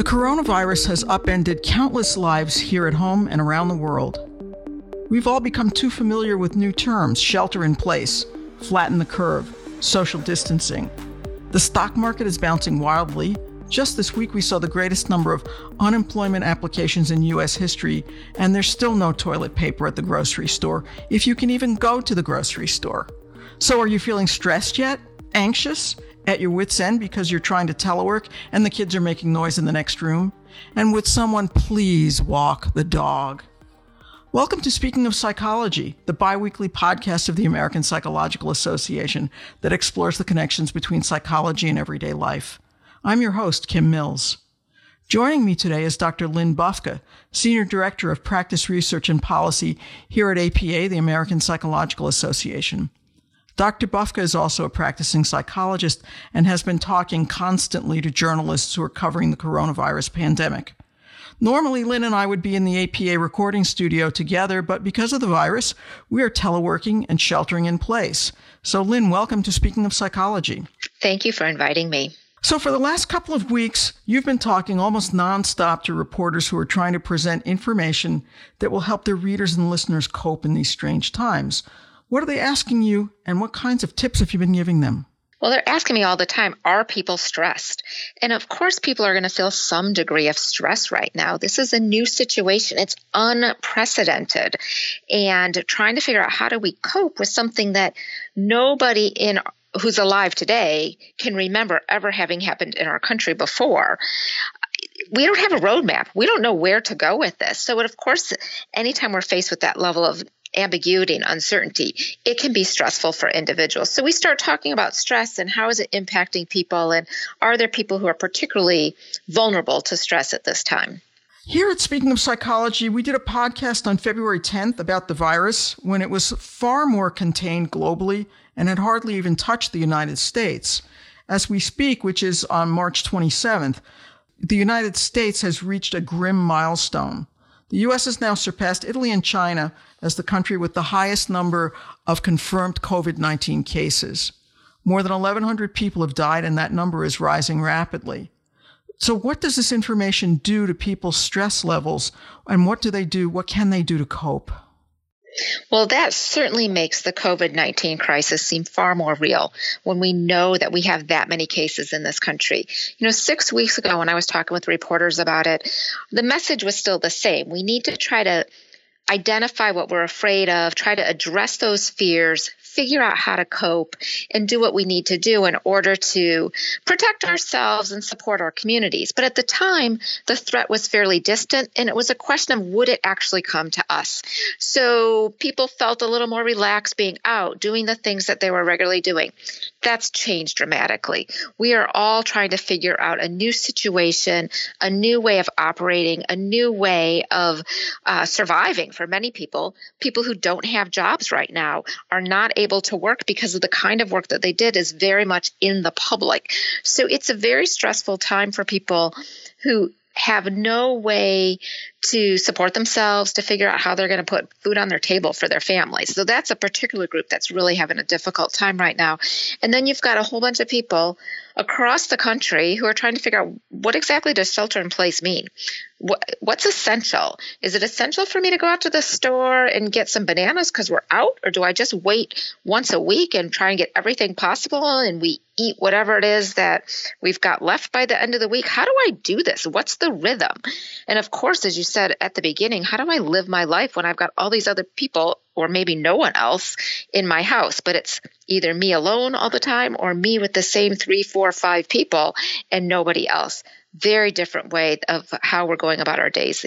The coronavirus has upended countless lives here at home and around the world. We've all become too familiar with new terms shelter in place, flatten the curve, social distancing. The stock market is bouncing wildly. Just this week, we saw the greatest number of unemployment applications in U.S. history, and there's still no toilet paper at the grocery store, if you can even go to the grocery store. So, are you feeling stressed yet? Anxious? At your wits' end because you're trying to telework and the kids are making noise in the next room? And would someone please walk the dog? Welcome to Speaking of Psychology, the biweekly podcast of the American Psychological Association that explores the connections between psychology and everyday life. I'm your host, Kim Mills. Joining me today is Dr. Lynn Bufka, Senior Director of Practice Research and Policy here at APA, the American Psychological Association. Dr. Bufka is also a practicing psychologist and has been talking constantly to journalists who are covering the coronavirus pandemic. Normally, Lynn and I would be in the APA recording studio together, but because of the virus, we are teleworking and sheltering in place. So, Lynn, welcome to Speaking of Psychology. Thank you for inviting me. So, for the last couple of weeks, you've been talking almost nonstop to reporters who are trying to present information that will help their readers and listeners cope in these strange times. What are they asking you, and what kinds of tips have you been giving them? Well, they're asking me all the time, are people stressed? And of course, people are going to feel some degree of stress right now. This is a new situation, it's unprecedented. And trying to figure out how do we cope with something that nobody in who's alive today can remember ever having happened in our country before we don't have a roadmap. We don't know where to go with this. So, of course, anytime we're faced with that level of ambiguity and uncertainty, it can be stressful for individuals. So we start talking about stress and how is it impacting people and are there people who are particularly vulnerable to stress at this time? Here at Speaking of Psychology, we did a podcast on February 10th about the virus when it was far more contained globally and had hardly even touched the United States. As we speak, which is on March 27th, the United States has reached a grim milestone. The U.S. has now surpassed Italy and China as the country with the highest number of confirmed COVID 19 cases. More than 1,100 people have died, and that number is rising rapidly. So, what does this information do to people's stress levels, and what do they do? What can they do to cope? Well, that certainly makes the COVID 19 crisis seem far more real when we know that we have that many cases in this country. You know, six weeks ago, when I was talking with reporters about it, the message was still the same. We need to try to identify what we're afraid of, try to address those fears, figure out how to cope and do what we need to do in order to protect ourselves and support our communities. But at the time, the threat was fairly distant and it was a question of would it actually come to us? So people felt a little more relaxed being out, doing the things that they were regularly doing. That's changed dramatically. We are all trying to figure out a new situation, a new way of operating, a new way of uh, surviving for many people. People who don't have jobs right now are not able to work because of the kind of work that they did is very much in the public. So it's a very stressful time for people who have no way to support themselves, to figure out how they're going to put food on their table for their families. So that's a particular group that's really having a difficult time right now. And then you've got a whole bunch of people across the country who are trying to figure out what exactly does shelter in place mean? What, what's essential? Is it essential for me to go out to the store and get some bananas because we're out? Or do I just wait once a week and try and get everything possible and we eat whatever it is that we've got left by the end of the week? How do I do this? What's the rhythm? And of course, as you said at the beginning, how do I live my life when I've got all these other people or maybe no one else in my house, but it's either me alone all the time or me with the same three, four, five people and nobody else. Very different way of how we're going about our days.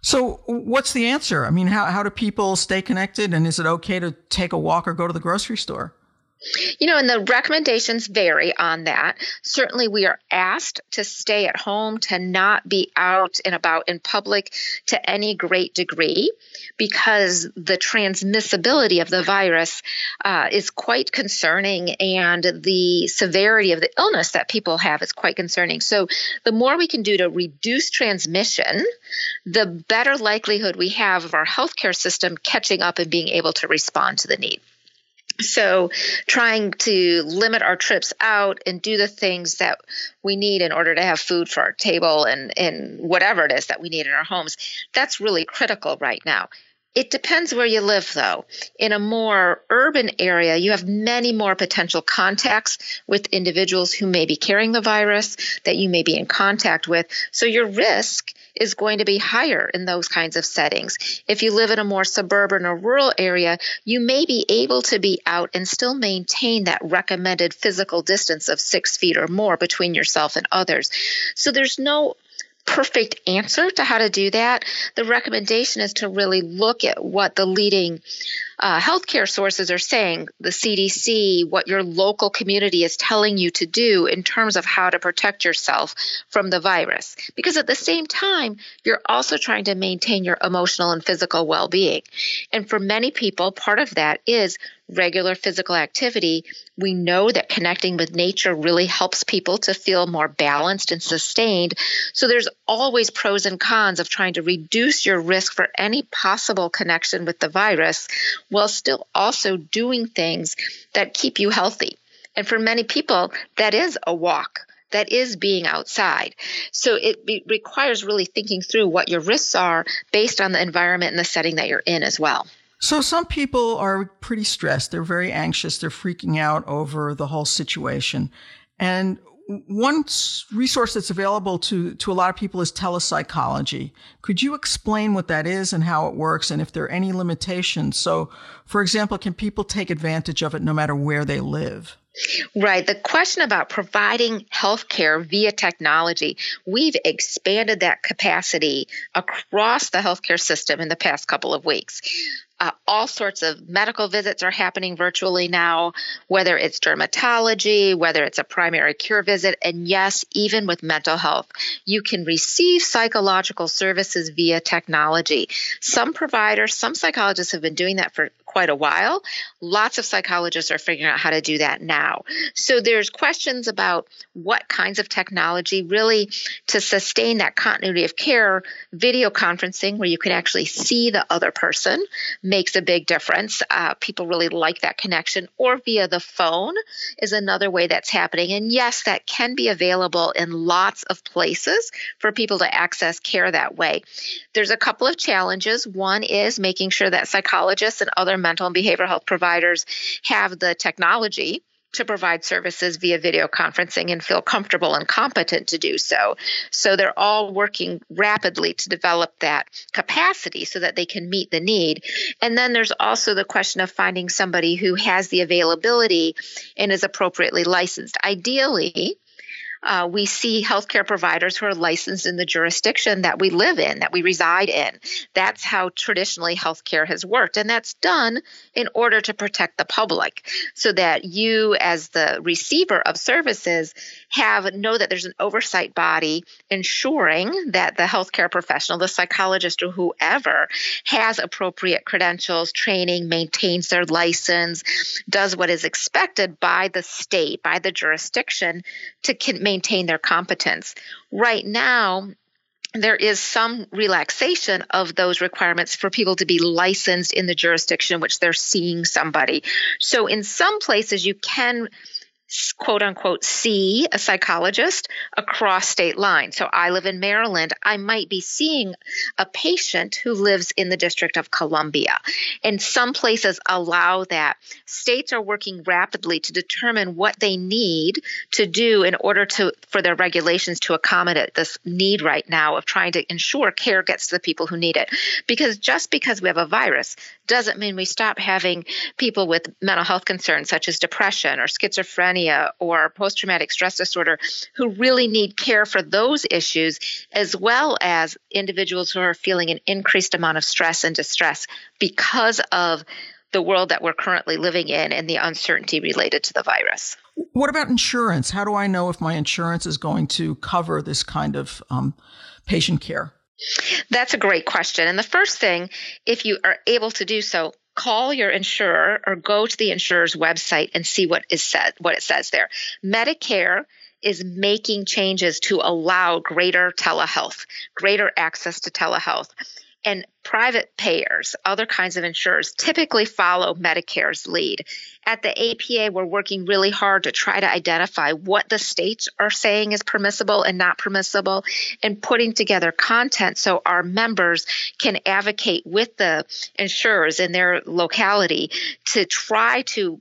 So, what's the answer? I mean, how, how do people stay connected? And is it okay to take a walk or go to the grocery store? You know, and the recommendations vary on that. Certainly, we are asked to stay at home, to not be out and about in public to any great degree, because the transmissibility of the virus uh, is quite concerning, and the severity of the illness that people have is quite concerning. So, the more we can do to reduce transmission, the better likelihood we have of our healthcare system catching up and being able to respond to the need. So, trying to limit our trips out and do the things that we need in order to have food for our table and, and whatever it is that we need in our homes, that's really critical right now. It depends where you live, though. In a more urban area, you have many more potential contacts with individuals who may be carrying the virus that you may be in contact with. So your risk is going to be higher in those kinds of settings. If you live in a more suburban or rural area, you may be able to be out and still maintain that recommended physical distance of six feet or more between yourself and others. So there's no perfect answer to how to do that. The recommendation is to really look at what the leading uh, healthcare sources are saying, the CDC, what your local community is telling you to do in terms of how to protect yourself from the virus. Because at the same time, you're also trying to maintain your emotional and physical well being. And for many people, part of that is regular physical activity, we know that connecting with nature really helps people to feel more balanced and sustained. So there's always pros and cons of trying to reduce your risk for any possible connection with the virus while still also doing things that keep you healthy. And for many people, that is a walk. That is being outside. So it be, requires really thinking through what your risks are based on the environment and the setting that you're in as well. So some people are pretty stressed. They're very anxious. They're freaking out over the whole situation. And one resource that's available to, to a lot of people is telepsychology. Could you explain what that is and how it works and if there are any limitations? So, for example, can people take advantage of it no matter where they live? Right. The question about providing healthcare via technology, we've expanded that capacity across the healthcare system in the past couple of weeks. Uh, all sorts of medical visits are happening virtually now, whether it's dermatology, whether it's a primary care visit, and yes, even with mental health. You can receive psychological services via technology. Some providers, some psychologists have been doing that for quite a while. Lots of psychologists are figuring out how to do that now. So there's questions about what kinds of technology really to sustain that continuity of care. Video conferencing, where you can actually see the other person, makes a big difference. Uh, people really like that connection. Or via the phone is another way that's happening. And yes, that can be available in lots of places for people to access care that way. There's a couple of challenges. One is making sure that psychologists and other mental and behavioral health providers have the technology to provide services via video conferencing and feel comfortable and competent to do so. So they're all working rapidly to develop that capacity so that they can meet the need. And then there's also the question of finding somebody who has the availability and is appropriately licensed. Ideally, uh, we see healthcare providers who are licensed in the jurisdiction that we live in, that we reside in. That's how traditionally healthcare has worked. And that's done in order to protect the public so that you, as the receiver of services, have know that there's an oversight body ensuring that the healthcare professional, the psychologist or whoever, has appropriate credentials, training, maintains their license, does what is expected by the state, by the jurisdiction to maintain their competence. Right now, there is some relaxation of those requirements for people to be licensed in the jurisdiction in which they're seeing somebody. So, in some places, you can quote unquote see a psychologist across state lines. So I live in Maryland. I might be seeing a patient who lives in the District of Columbia. And some places allow that. States are working rapidly to determine what they need to do in order to for their regulations to accommodate this need right now of trying to ensure care gets to the people who need it. Because just because we have a virus doesn't mean we stop having people with mental health concerns such as depression or schizophrenia or post traumatic stress disorder who really need care for those issues, as well as individuals who are feeling an increased amount of stress and distress because of the world that we're currently living in and the uncertainty related to the virus. What about insurance? How do I know if my insurance is going to cover this kind of um, patient care? That's a great question. And the first thing, if you are able to do so, call your insurer or go to the insurer's website and see what is said what it says there. Medicare is making changes to allow greater telehealth, greater access to telehealth. And private payers, other kinds of insurers, typically follow Medicare's lead. At the APA, we're working really hard to try to identify what the states are saying is permissible and not permissible, and putting together content so our members can advocate with the insurers in their locality to try to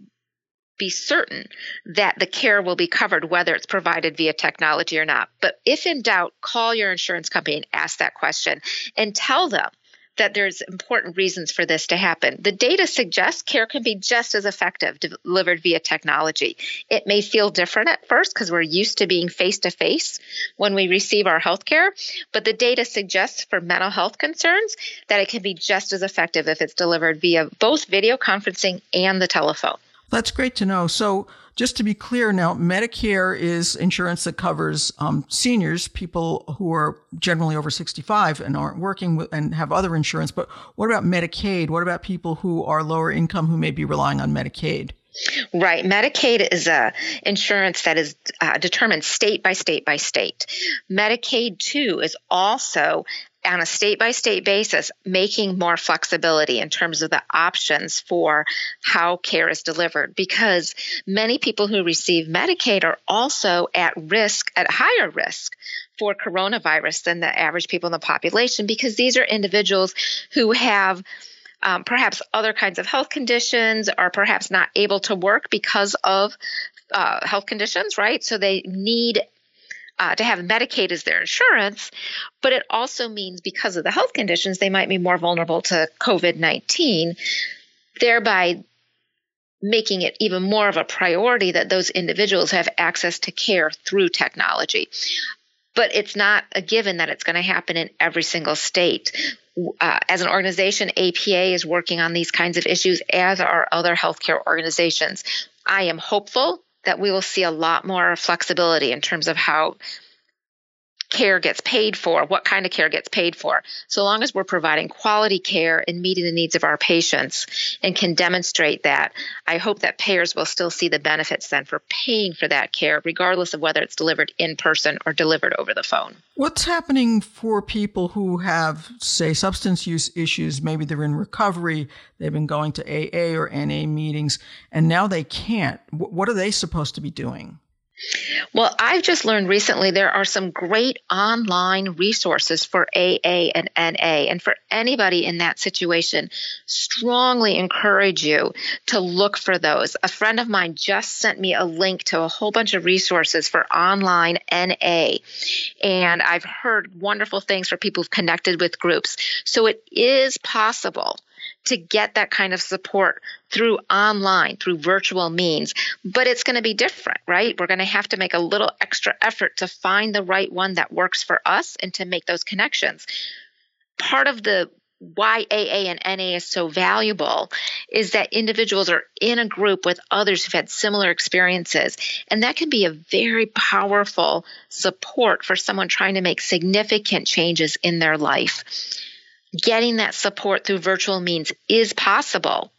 be certain that the care will be covered, whether it's provided via technology or not. But if in doubt, call your insurance company and ask that question and tell them that there's important reasons for this to happen. The data suggests care can be just as effective delivered via technology. It may feel different at first because we're used to being face to face when we receive our health care, but the data suggests for mental health concerns that it can be just as effective if it's delivered via both video conferencing and the telephone. That's great to know. So, just to be clear now, Medicare is insurance that covers um, seniors, people who are generally over 65 and aren't working with, and have other insurance. But what about Medicaid? What about people who are lower income who may be relying on Medicaid? Right. Medicaid is a insurance that is uh, determined state by state by state. Medicaid too is also on a state by state basis, making more flexibility in terms of the options for how care is delivered because many people who receive Medicaid are also at risk, at higher risk for coronavirus than the average people in the population because these are individuals who have um, perhaps other kinds of health conditions or perhaps not able to work because of uh, health conditions, right? So they need uh, to have Medicaid as their insurance, but it also means because of the health conditions, they might be more vulnerable to COVID 19, thereby making it even more of a priority that those individuals have access to care through technology. But it's not a given that it's going to happen in every single state. Uh, as an organization, APA is working on these kinds of issues, as are other healthcare organizations. I am hopeful that we will see a lot more flexibility in terms of how care gets paid for, what kind of care gets paid for. So long as we're providing quality care and meeting the needs of our patients and can demonstrate that, I hope that payers will still see the benefits then for paying for that care, regardless of whether it's delivered in person or delivered over the phone. What's happening for people who have, say, substance use issues? Maybe they're in recovery, they've been going to AA or NA meetings, and now they can't. What are they supposed to be doing? Well, I've just learned recently there are some great online resources for AA and NA. And for anybody in that situation, strongly encourage you to look for those. A friend of mine just sent me a link to a whole bunch of resources for online NA. And I've heard wonderful things for people who've connected with groups. So it is possible to get that kind of support through online, through virtual means. But it's going to be different, right? We're going to have to make a little extra effort to find the right one that works for us and to make those connections. Part of the why AA and NA is so valuable is that individuals are in a group with others who've had similar experiences. And that can be a very powerful support for someone trying to make significant changes in their life getting that support through virtual means is possible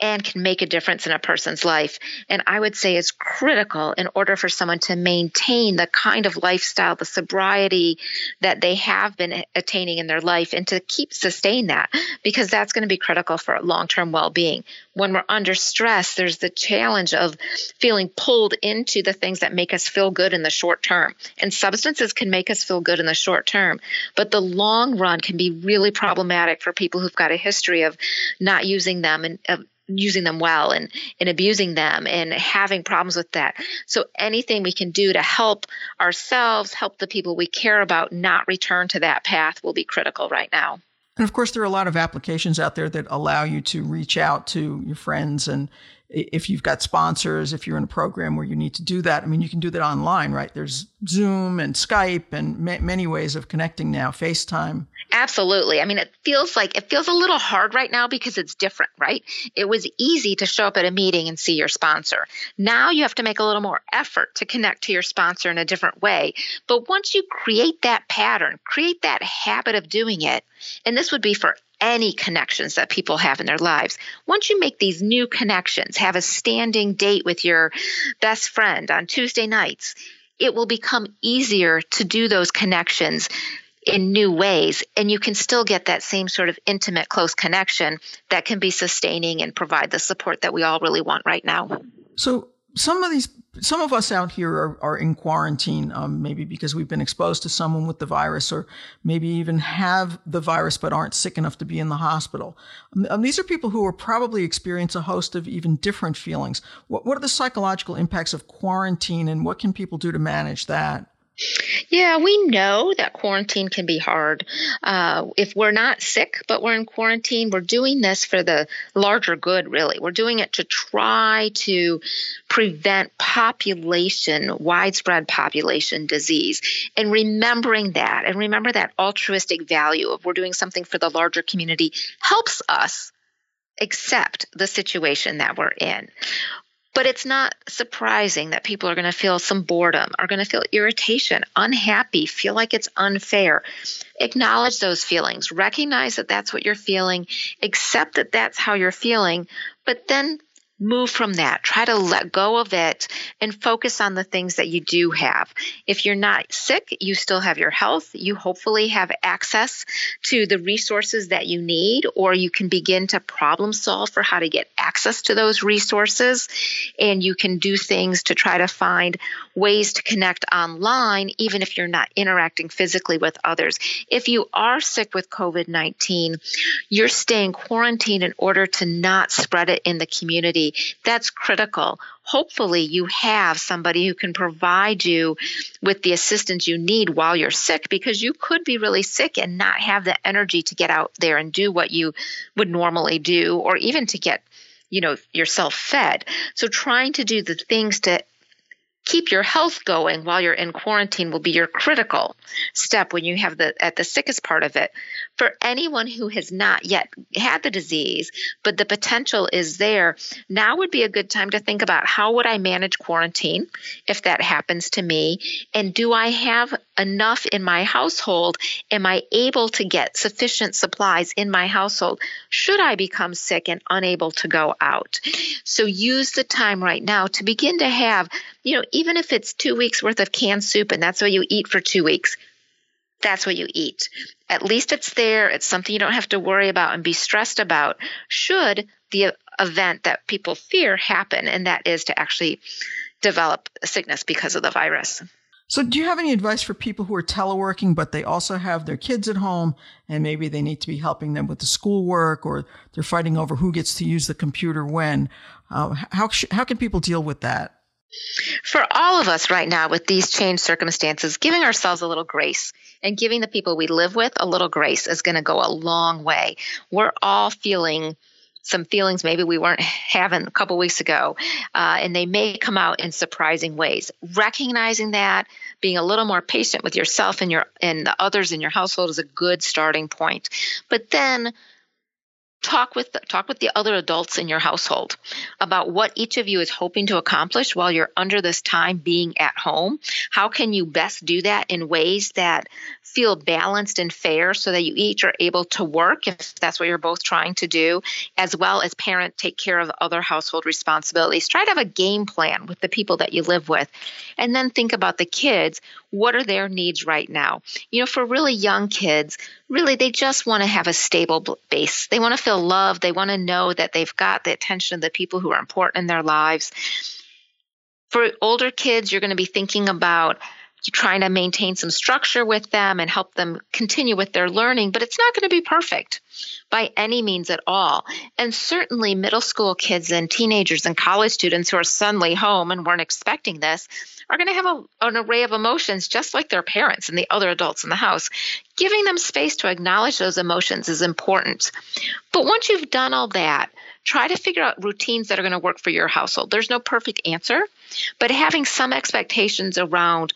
and can make a difference in a person's life. And I would say is critical in order for someone to maintain the kind of lifestyle, the sobriety that they have been attaining in their life and to keep sustain that because that's going to be critical for long-term well-being. When we're under stress, there's the challenge of feeling pulled into the things that make us feel good in the short term. And substances can make us feel good in the short term, but the long run can be really problematic for people who've got a history of not using them and using them well and, and abusing them and having problems with that. So anything we can do to help ourselves, help the people we care about not return to that path will be critical right now. And of course, there are a lot of applications out there that allow you to reach out to your friends. And if you've got sponsors, if you're in a program where you need to do that, I mean, you can do that online, right? There's Zoom and Skype and ma- many ways of connecting now, FaceTime. Absolutely. I mean, it feels like it feels a little hard right now because it's different, right? It was easy to show up at a meeting and see your sponsor. Now you have to make a little more effort to connect to your sponsor in a different way. But once you create that pattern, create that habit of doing it, and this would be for any connections that people have in their lives. Once you make these new connections, have a standing date with your best friend on Tuesday nights, it will become easier to do those connections in new ways and you can still get that same sort of intimate close connection that can be sustaining and provide the support that we all really want right now so some of these some of us out here are, are in quarantine, um, maybe because we've been exposed to someone with the virus, or maybe even have the virus but aren't sick enough to be in the hospital. Um, um these are people who are probably experience a host of even different feelings. What, what are the psychological impacts of quarantine, and what can people do to manage that? Yeah, we know that quarantine can be hard. Uh, if we're not sick, but we're in quarantine, we're doing this for the larger good, really. We're doing it to try to prevent population, widespread population disease. And remembering that, and remember that altruistic value of we're doing something for the larger community helps us accept the situation that we're in. But it's not surprising that people are going to feel some boredom, are going to feel irritation, unhappy, feel like it's unfair. Acknowledge those feelings, recognize that that's what you're feeling, accept that that's how you're feeling, but then move from that. Try to let go of it and focus on the things that you do have. If you're not sick, you still have your health. You hopefully have access to the resources that you need, or you can begin to problem solve for how to get access to those resources. And you can do things to try to find ways to connect online, even if you're not interacting physically with others. If you are sick with COVID 19, you're staying quarantined in order to not spread it in the community that's critical. Hopefully, you have somebody who can provide you with the assistance you need while you're sick because you could be really sick and not have the energy to get out there and do what you would normally do or even to get you know yourself fed so trying to do the things to keep your health going while you're in quarantine will be your critical step when you have the at the sickest part of it. For anyone who has not yet had the disease but the potential is there now would be a good time to think about how would i manage quarantine if that happens to me? And do i have enough in my household am i able to get sufficient supplies in my household should i become sick and unable to go out so use the time right now to begin to have you know, even if it's two weeks worth of canned soup and that's what you eat for two weeks, that's what you eat. At least it's there. It's something you don't have to worry about and be stressed about should the event that people fear happen, and that is to actually develop sickness because of the virus. So, do you have any advice for people who are teleworking, but they also have their kids at home and maybe they need to be helping them with the schoolwork or they're fighting over who gets to use the computer when? Uh, how, how can people deal with that? For all of us right now with these changed circumstances, giving ourselves a little grace and giving the people we live with a little grace is going to go a long way. We're all feeling some feelings maybe we weren't having a couple weeks ago, uh, and they may come out in surprising ways. Recognizing that, being a little more patient with yourself and your and the others in your household is a good starting point. But then talk with the, talk with the other adults in your household about what each of you is hoping to accomplish while you're under this time being at home. How can you best do that in ways that feel balanced and fair so that you each are able to work if that's what you're both trying to do as well as parent take care of other household responsibilities. Try to have a game plan with the people that you live with. And then think about the kids. What are their needs right now? You know for really young kids really they just want to have a stable base. They want to feel loved. They want to know that they've got the attention of the people who are important in their lives. For older kids, you're going to be thinking about trying to maintain some structure with them and help them continue with their learning, but it's not going to be perfect by any means at all. And certainly, middle school kids and teenagers and college students who are suddenly home and weren't expecting this are going to have a, an array of emotions just like their parents and the other adults in the house. Giving them space to acknowledge those emotions is important. But once you've done all that, try to figure out routines that are going to work for your household. There's no perfect answer, but having some expectations around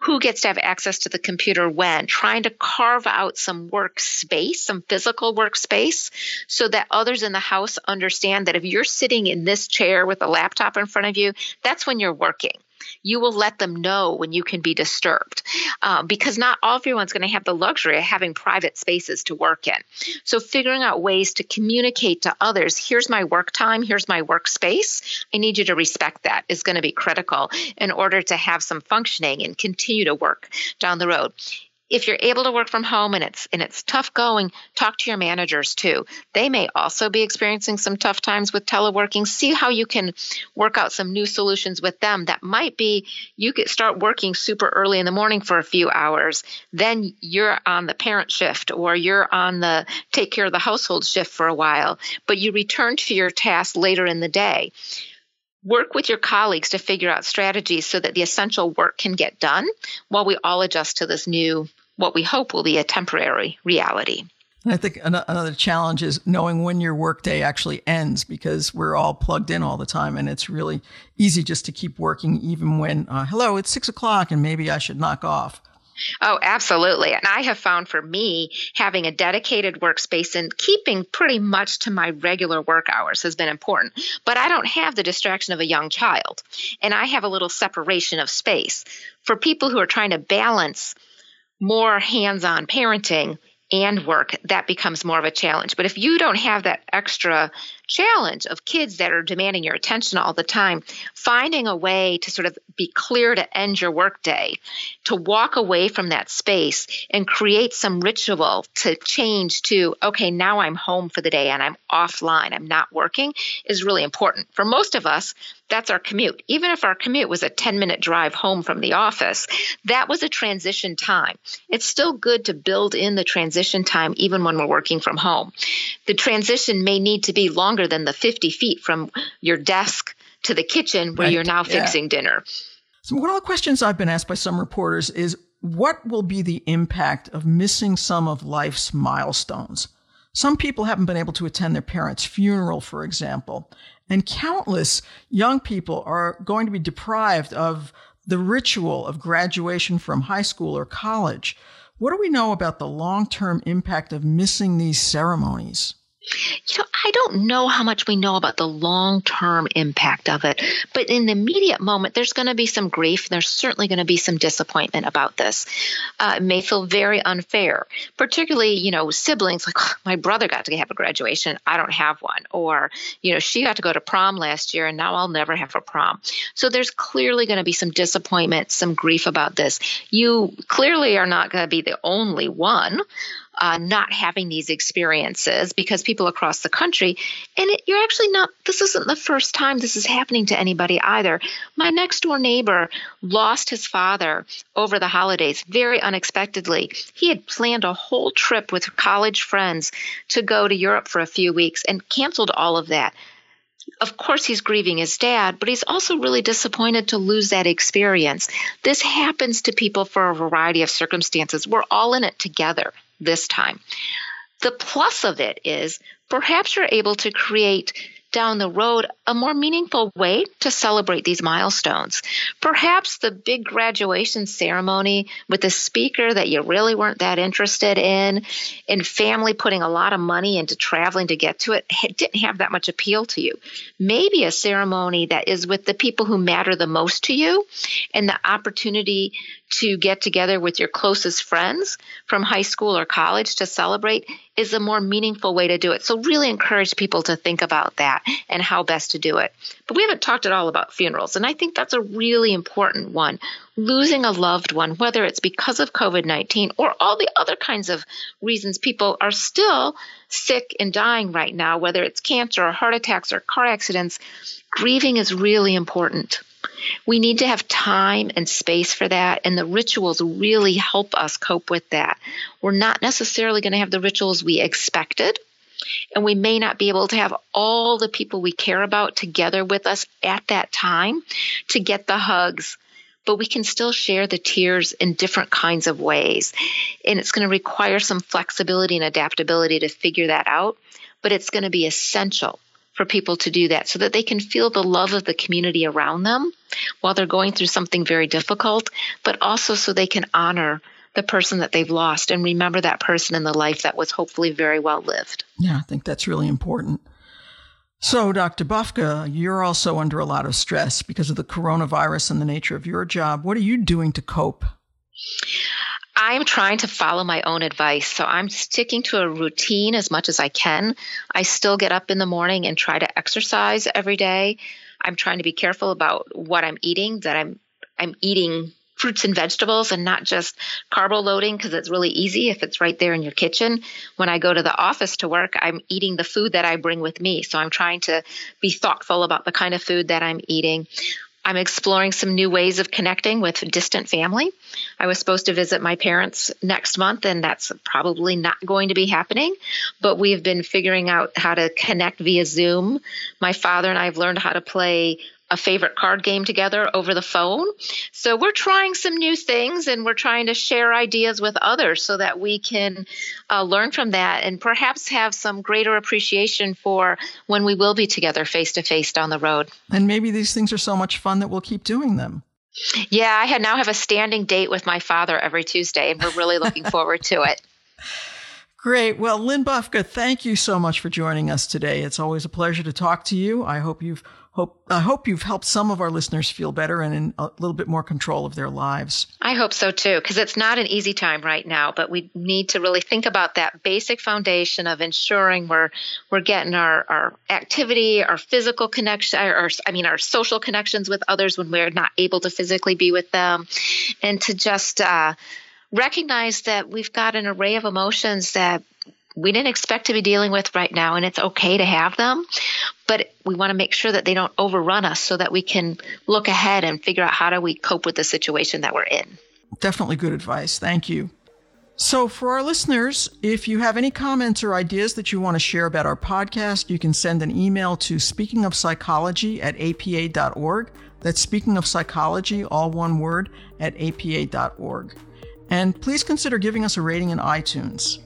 who gets to have access to the computer when, trying to carve out some workspace, some physical workspace, so that others in the house understand that if you're sitting in this chair with a laptop in front of you, that's when you're working you will let them know when you can be disturbed um, because not everyone's going to have the luxury of having private spaces to work in. So, figuring out ways to communicate to others here's my work time, here's my workspace. I need you to respect that is going to be critical in order to have some functioning and continue to work down the road if you're able to work from home and it's and it's tough going talk to your managers too. They may also be experiencing some tough times with teleworking. See how you can work out some new solutions with them that might be you could start working super early in the morning for a few hours. Then you're on the parent shift or you're on the take care of the household shift for a while but you return to your task later in the day. Work with your colleagues to figure out strategies so that the essential work can get done while we all adjust to this new what we hope will be a temporary reality. And I think another challenge is knowing when your workday actually ends because we're all plugged in all the time and it's really easy just to keep working even when, uh, hello, it's six o'clock and maybe I should knock off. Oh, absolutely. And I have found for me, having a dedicated workspace and keeping pretty much to my regular work hours has been important. But I don't have the distraction of a young child, and I have a little separation of space. For people who are trying to balance more hands on parenting and work, that becomes more of a challenge. But if you don't have that extra challenge of kids that are demanding your attention all the time, finding a way to sort of be clear to end your workday, to walk away from that space and create some ritual to change to, okay, now I'm home for the day and I'm offline, I'm not working, is really important. For most of us, that's our commute. Even if our commute was a 10 minute drive home from the office, that was a transition time. It's still good to build in the transition time even when we're working from home. The transition may need to be longer longer than the 50 feet from your desk to the kitchen where right. you're now fixing yeah. dinner. So, one of the questions I've been asked by some reporters is what will be the impact of missing some of life's milestones? Some people haven't been able to attend their parents' funeral, for example, and countless young people are going to be deprived of the ritual of graduation from high school or college. What do we know about the long term impact of missing these ceremonies? You know, I don't know how much we know about the long term impact of it, but in the immediate moment, there's going to be some grief. There's certainly going to be some disappointment about this. Uh, it may feel very unfair, particularly, you know, siblings like, oh, my brother got to have a graduation. I don't have one. Or, you know, she got to go to prom last year and now I'll never have a prom. So there's clearly going to be some disappointment, some grief about this. You clearly are not going to be the only one uh, not having these experiences because people across the country, and it, you're actually not, this isn't the first time this is happening to anybody either. My next door neighbor lost his father over the holidays very unexpectedly. He had planned a whole trip with college friends to go to Europe for a few weeks and canceled all of that of course he's grieving his dad, but he's also really disappointed to lose that experience. This happens to people for a variety of circumstances. We're all in it together this time. The plus of it is perhaps you're able to create down the road a more meaningful way to celebrate these milestones. Perhaps the big graduation ceremony with a speaker that you really weren't that interested in, and family putting a lot of money into traveling to get to it, it didn't have that much appeal to you. Maybe a ceremony that is with the people who matter the most to you and the opportunity to get together with your closest friends from high school or college to celebrate is a more meaningful way to do it. So, really encourage people to think about that and how best to do it. But we haven't talked at all about funerals, and I think that's a really important one. Losing a loved one, whether it's because of COVID 19 or all the other kinds of reasons people are still sick and dying right now, whether it's cancer or heart attacks or car accidents, grieving is really important. We need to have time and space for that, and the rituals really help us cope with that. We're not necessarily going to have the rituals we expected, and we may not be able to have all the people we care about together with us at that time to get the hugs. But we can still share the tears in different kinds of ways. And it's going to require some flexibility and adaptability to figure that out. But it's going to be essential for people to do that so that they can feel the love of the community around them while they're going through something very difficult, but also so they can honor the person that they've lost and remember that person in the life that was hopefully very well lived. Yeah, I think that's really important. So, Dr. Bufka, you're also under a lot of stress because of the coronavirus and the nature of your job. What are you doing to cope? I'm trying to follow my own advice. So I'm sticking to a routine as much as I can. I still get up in the morning and try to exercise every day. I'm trying to be careful about what I'm eating, that I'm I'm eating fruits and vegetables and not just carbo loading because it's really easy if it's right there in your kitchen. When I go to the office to work, I'm eating the food that I bring with me. So I'm trying to be thoughtful about the kind of food that I'm eating. I'm exploring some new ways of connecting with distant family. I was supposed to visit my parents next month, and that's probably not going to be happening. But we've been figuring out how to connect via Zoom. My father and I have learned how to play a favorite card game together over the phone. So we're trying some new things and we're trying to share ideas with others so that we can uh, learn from that and perhaps have some greater appreciation for when we will be together face to face down the road. And maybe these things are so much fun that we'll keep doing them. Yeah, I now have a standing date with my father every Tuesday, and we're really looking forward to it. Great. Well, Lynn Bufka, thank you so much for joining us today. It's always a pleasure to talk to you. I hope you've Hope, I hope you've helped some of our listeners feel better and in a little bit more control of their lives. I hope so too, because it's not an easy time right now, but we need to really think about that basic foundation of ensuring we're we're getting our, our activity, our physical connection, or I mean our social connections with others when we're not able to physically be with them, and to just uh, recognize that we've got an array of emotions that we didn't expect to be dealing with right now, and it's okay to have them. But we want to make sure that they don't overrun us so that we can look ahead and figure out how do we cope with the situation that we're in. Definitely good advice. Thank you. So, for our listeners, if you have any comments or ideas that you want to share about our podcast, you can send an email to speakingofpsychology at apa.org. That's speaking of psychology, all one word, at apa.org. And please consider giving us a rating in iTunes.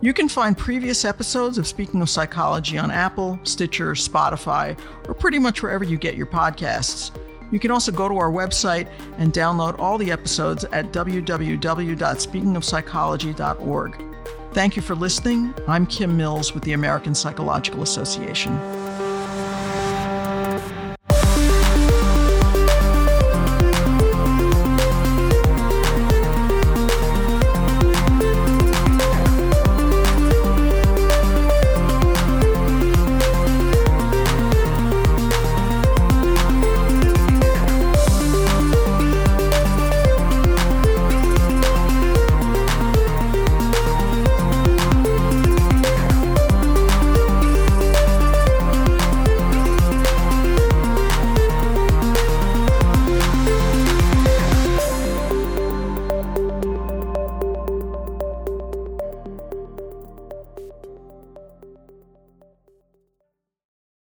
You can find previous episodes of Speaking of Psychology on Apple, Stitcher, Spotify, or pretty much wherever you get your podcasts. You can also go to our website and download all the episodes at www.speakingofpsychology.org. Thank you for listening. I'm Kim Mills with the American Psychological Association.